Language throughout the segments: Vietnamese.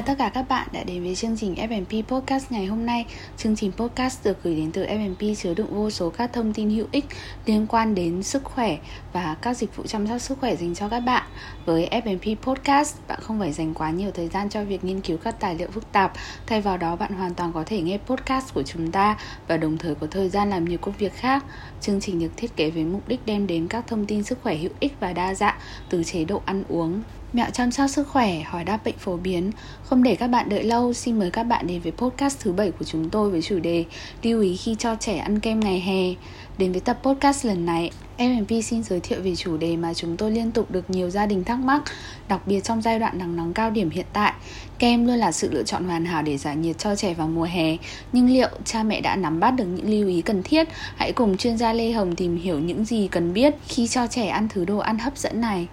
chào tất cả các bạn đã đến với chương trình FMP Podcast ngày hôm nay. Chương trình podcast được gửi đến từ FMP chứa đựng vô số các thông tin hữu ích liên quan đến sức khỏe và các dịch vụ chăm sóc sức khỏe dành cho các bạn. Với FMP Podcast, bạn không phải dành quá nhiều thời gian cho việc nghiên cứu các tài liệu phức tạp. Thay vào đó, bạn hoàn toàn có thể nghe podcast của chúng ta và đồng thời có thời gian làm nhiều công việc khác. Chương trình được thiết kế với mục đích đem đến các thông tin sức khỏe hữu ích và đa dạng từ chế độ ăn uống, Mẹo chăm sóc sức khỏe, hỏi đáp bệnh phổ biến. Không để các bạn đợi lâu, xin mời các bạn đến với podcast thứ bảy của chúng tôi với chủ đề Lưu ý khi cho trẻ ăn kem ngày hè. Đến với tập podcast lần này, MMP xin giới thiệu về chủ đề mà chúng tôi liên tục được nhiều gia đình thắc mắc Đặc biệt trong giai đoạn nắng nóng cao điểm hiện tại. Kem luôn là sự lựa chọn hoàn hảo để giải nhiệt cho trẻ vào mùa hè. Nhưng liệu cha mẹ đã nắm bắt được những lưu ý cần thiết? Hãy cùng chuyên gia Lê Hồng tìm hiểu những gì cần biết khi cho trẻ ăn thứ đồ ăn hấp dẫn này.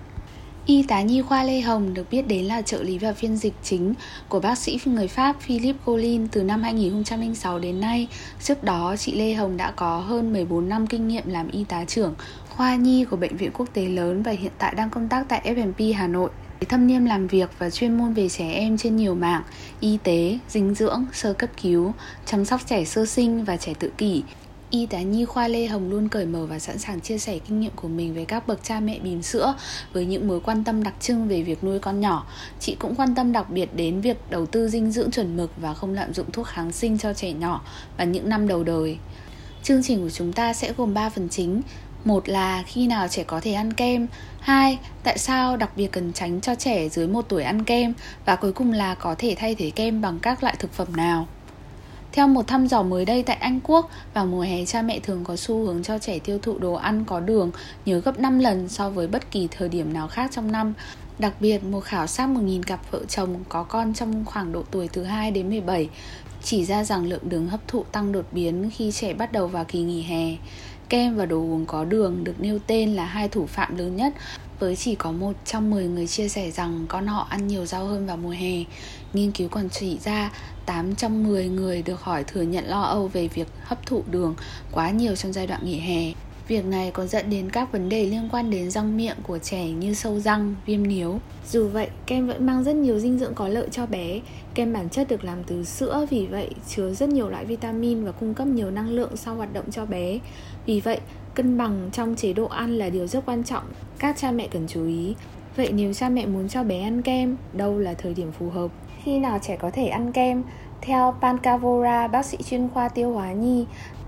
Y tá nhi khoa Lê Hồng được biết đến là trợ lý và phiên dịch chính của bác sĩ người Pháp Philippe Collin từ năm 2006 đến nay. Trước đó, chị Lê Hồng đã có hơn 14 năm kinh nghiệm làm y tá trưởng khoa nhi của bệnh viện quốc tế lớn và hiện tại đang công tác tại FMP Hà Nội. Thâm niêm làm việc và chuyên môn về trẻ em trên nhiều mảng y tế, dinh dưỡng, sơ cấp cứu, chăm sóc trẻ sơ sinh và trẻ tự kỷ, Y tá nhi khoa Lê Hồng luôn cởi mở và sẵn sàng chia sẻ kinh nghiệm của mình với các bậc cha mẹ bìm sữa với những mối quan tâm đặc trưng về việc nuôi con nhỏ. Chị cũng quan tâm đặc biệt đến việc đầu tư dinh dưỡng chuẩn mực và không lạm dụng thuốc kháng sinh cho trẻ nhỏ và những năm đầu đời. Chương trình của chúng ta sẽ gồm 3 phần chính. Một là khi nào trẻ có thể ăn kem Hai, tại sao đặc biệt cần tránh cho trẻ dưới 1 tuổi ăn kem Và cuối cùng là có thể thay thế kem bằng các loại thực phẩm nào theo một thăm dò mới đây tại Anh Quốc, vào mùa hè cha mẹ thường có xu hướng cho trẻ tiêu thụ đồ ăn có đường nhớ gấp 5 lần so với bất kỳ thời điểm nào khác trong năm. Đặc biệt, một khảo sát 1.000 cặp vợ chồng có con trong khoảng độ tuổi từ 2 đến 17 chỉ ra rằng lượng đường hấp thụ tăng đột biến khi trẻ bắt đầu vào kỳ nghỉ hè. Kem và đồ uống có đường được nêu tên là hai thủ phạm lớn nhất với chỉ có một trong 10 người chia sẻ rằng con họ ăn nhiều rau hơn vào mùa hè. Nghiên cứu còn chỉ ra 8 trong 10 người được hỏi thừa nhận lo âu về việc hấp thụ đường quá nhiều trong giai đoạn nghỉ hè. Việc này còn dẫn đến các vấn đề liên quan đến răng miệng của trẻ như sâu răng, viêm níu. Dù vậy, kem vẫn mang rất nhiều dinh dưỡng có lợi cho bé. Kem bản chất được làm từ sữa, vì vậy chứa rất nhiều loại vitamin và cung cấp nhiều năng lượng sau hoạt động cho bé. Vì vậy, cân bằng trong chế độ ăn là điều rất quan trọng. Các cha mẹ cần chú ý. Vậy nếu cha mẹ muốn cho bé ăn kem, đâu là thời điểm phù hợp? Khi nào trẻ có thể ăn kem? Theo Pankavora, bác sĩ chuyên khoa tiêu hóa nhi,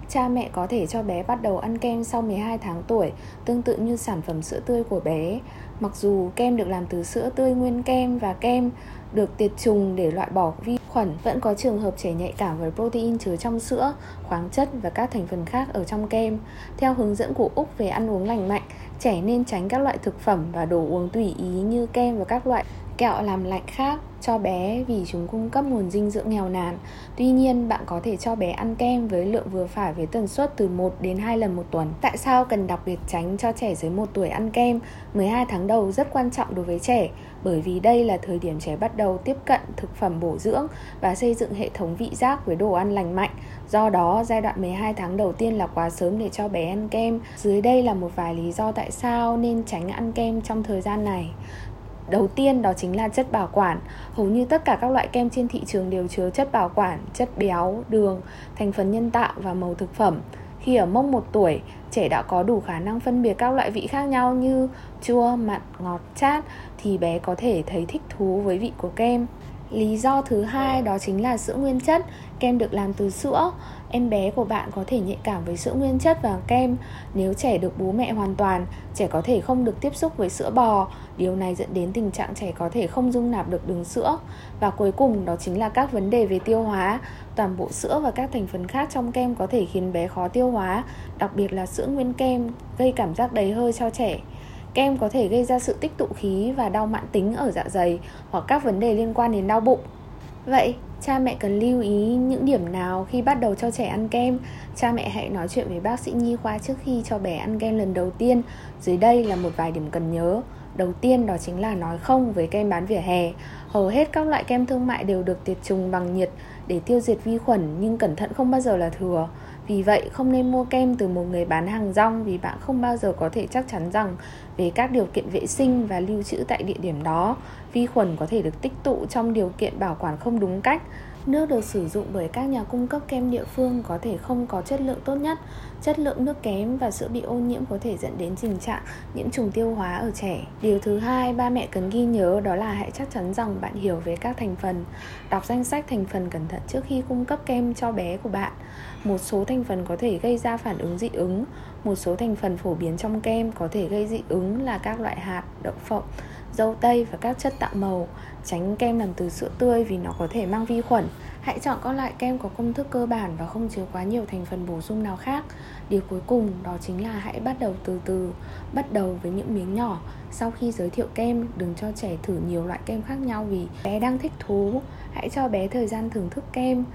cha mẹ có thể cho bé bắt đầu ăn kem sau 12 tháng tuổi, tương tự như sản phẩm sữa tươi của bé. Mặc dù kem được làm từ sữa tươi nguyên kem và kem được tiệt trùng để loại bỏ vi khuẩn, vẫn có trường hợp trẻ nhạy cảm với protein chứa trong sữa, khoáng chất và các thành phần khác ở trong kem. Theo hướng dẫn của Úc về ăn uống lành mạnh, trẻ nên tránh các loại thực phẩm và đồ uống tùy ý như kem và các loại kẹo làm lạnh khác cho bé vì chúng cung cấp nguồn dinh dưỡng nghèo nàn. Tuy nhiên, bạn có thể cho bé ăn kem với lượng vừa phải với tần suất từ 1 đến 2 lần một tuần. Tại sao cần đặc biệt tránh cho trẻ dưới 1 tuổi ăn kem? 12 tháng đầu rất quan trọng đối với trẻ bởi vì đây là thời điểm trẻ bắt đầu tiếp cận thực phẩm bổ dưỡng và xây dựng hệ thống vị giác với đồ ăn lành mạnh. Do đó, giai đoạn 12 tháng đầu tiên là quá sớm để cho bé ăn kem. Dưới đây là một vài lý do tại sao nên tránh ăn kem trong thời gian này. Đầu tiên đó chính là chất bảo quản. Hầu như tất cả các loại kem trên thị trường đều chứa chất bảo quản, chất béo, đường, thành phần nhân tạo và màu thực phẩm. Khi ở mốc 1 tuổi, trẻ đã có đủ khả năng phân biệt các loại vị khác nhau như chua, mặn, ngọt, chát Thì bé có thể thấy thích thú với vị của kem. Lý do thứ hai đó chính là sữa nguyên chất. Kem được làm từ sữa. Em bé của bạn có thể nhạy cảm với sữa nguyên chất và kem Nếu trẻ được bú mẹ hoàn toàn. Trẻ có thể không được tiếp xúc với sữa bò. Điều này dẫn đến tình trạng trẻ có thể không dung nạp được đường sữa. Và cuối cùng, đó chính là các vấn đề về tiêu hóa. Toàn bộ sữa và các thành phần khác trong kem có thể khiến bé khó tiêu hóa, Đặc biệt là sữa nguyên kem, gây cảm giác đầy hơi cho trẻ. Kem có thể gây ra sự tích tụ khí và đau mãn tính ở dạ dày hoặc các vấn đề liên quan đến đau bụng. Vậy, cha mẹ cần lưu ý những điểm nào khi bắt đầu cho trẻ ăn kem? Cha mẹ hãy nói chuyện với bác sĩ nhi khoa trước khi cho bé ăn kem lần đầu tiên. Dưới đây là một vài điểm cần nhớ. Đầu tiên đó chính là nói không với kem bán vỉa hè. Hầu hết các loại kem thương mại đều được tiệt trùng bằng nhiệt để tiêu diệt vi khuẩn nhưng cẩn thận không bao giờ là thừa. Vì vậy không nên mua kem từ một người bán hàng rong vì bạn không bao giờ có thể chắc chắn rằng về các điều kiện vệ sinh và lưu trữ tại địa điểm đó, vi khuẩn có thể được tích tụ trong điều kiện bảo quản không đúng cách. Nước được sử dụng bởi các nhà cung cấp kem địa phương có thể không có chất lượng tốt nhất. Chất lượng nước kém và sữa bị ô nhiễm có thể dẫn đến tình trạng nhiễm trùng tiêu hóa ở trẻ. Điều thứ hai ba mẹ cần ghi nhớ đó là hãy chắc chắn rằng bạn hiểu về các thành phần. Đọc danh sách thành phần cẩn thận trước khi cung cấp kem cho bé của bạn. Một số thành phần có thể gây ra phản ứng dị ứng. Một số thành phần phổ biến trong kem có thể gây dị ứng là các loại hạt, đậu phộng, dâu tây và các chất tạo màu. Tránh kem làm từ sữa tươi vì nó có thể mang vi khuẩn. Hãy chọn các loại kem có công thức cơ bản và không chứa quá nhiều thành phần bổ sung nào khác. Điều cuối cùng đó chính là hãy bắt đầu từ từ, bắt đầu với những miếng nhỏ. Sau khi giới thiệu kem, đừng cho trẻ thử nhiều loại kem khác nhau vì bé đang thích thú. Hãy cho bé thời gian thưởng thức kem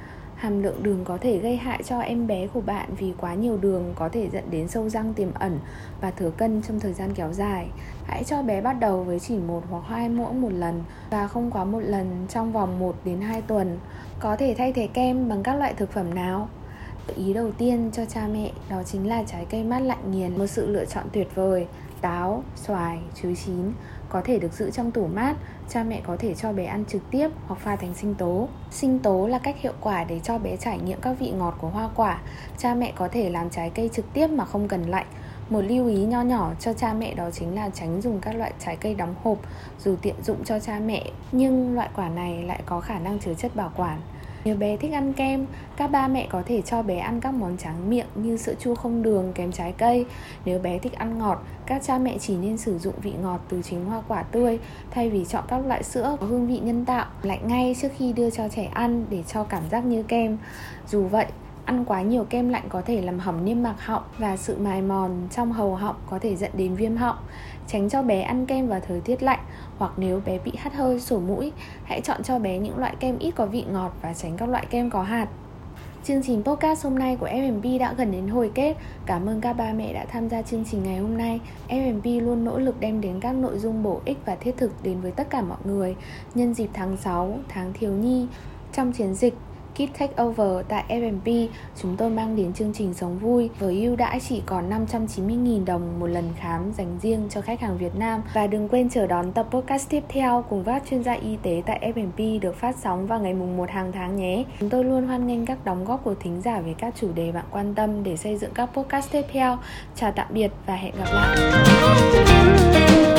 hàm lượng đường có thể gây hại cho em bé của bạn vì quá nhiều đường có thể dẫn đến sâu răng tiềm ẩn và thừa cân trong thời gian kéo dài. Hãy cho bé bắt đầu với chỉ một hoặc hai muỗng một lần và không quá một lần trong vòng 1 đến 2 tuần. Có thể thay thế kem bằng các loại thực phẩm nào? Ý đầu tiên cho cha mẹ đó chính là trái cây mát lạnh nghiền, một sự lựa chọn tuyệt vời. Táo, xoài, chuối chín có thể được giữ trong tủ mát, cha mẹ có thể cho bé ăn trực tiếp hoặc pha thành sinh tố. Sinh tố là cách hiệu quả để cho bé trải nghiệm các vị ngọt của hoa quả. Cha mẹ có thể làm trái cây trực tiếp mà không cần lạnh. Một lưu ý nho nhỏ cho cha mẹ đó chính là tránh dùng các loại trái cây đóng hộp dù tiện dụng cho cha mẹ nhưng loại quả này lại có khả năng chứa chất bảo quản nếu bé thích ăn kem, các ba mẹ có thể cho bé ăn các món tráng miệng như sữa chua không đường kèm trái cây. Nếu bé thích ăn ngọt, các cha mẹ chỉ nên sử dụng vị ngọt từ chính hoa quả tươi thay vì chọn các loại sữa có hương vị nhân tạo lạnh ngay trước khi đưa cho trẻ ăn để cho cảm giác như kem. Dù vậy, Ăn quá nhiều kem lạnh có thể làm hỏng niêm mạc họng và sự mài mòn trong hầu họng có thể dẫn đến viêm họng. Tránh cho bé ăn kem vào thời tiết lạnh hoặc nếu bé bị hắt hơi, sổ mũi, hãy chọn cho bé những loại kem ít có vị ngọt và tránh các loại kem có hạt. Chương trình podcast hôm nay của FMP đã gần đến hồi kết. Cảm ơn các ba mẹ đã tham gia chương trình ngày hôm nay. FMP luôn nỗ lực đem đến các nội dung bổ ích và thiết thực đến với tất cả mọi người nhân dịp tháng 6, tháng thiếu nhi trong chiến dịch Kit Takeover tại F&B, chúng tôi mang đến chương trình sống vui với ưu đãi chỉ còn 590.000 đồng một lần khám dành riêng cho khách hàng Việt Nam. Và đừng quên chờ đón tập podcast tiếp theo cùng các chuyên gia y tế tại F&B được phát sóng vào ngày mùng 1 hàng tháng nhé. Chúng tôi luôn hoan nghênh các đóng góp của thính giả về các chủ đề bạn quan tâm để xây dựng các podcast tiếp theo. Chào tạm biệt và hẹn gặp lại.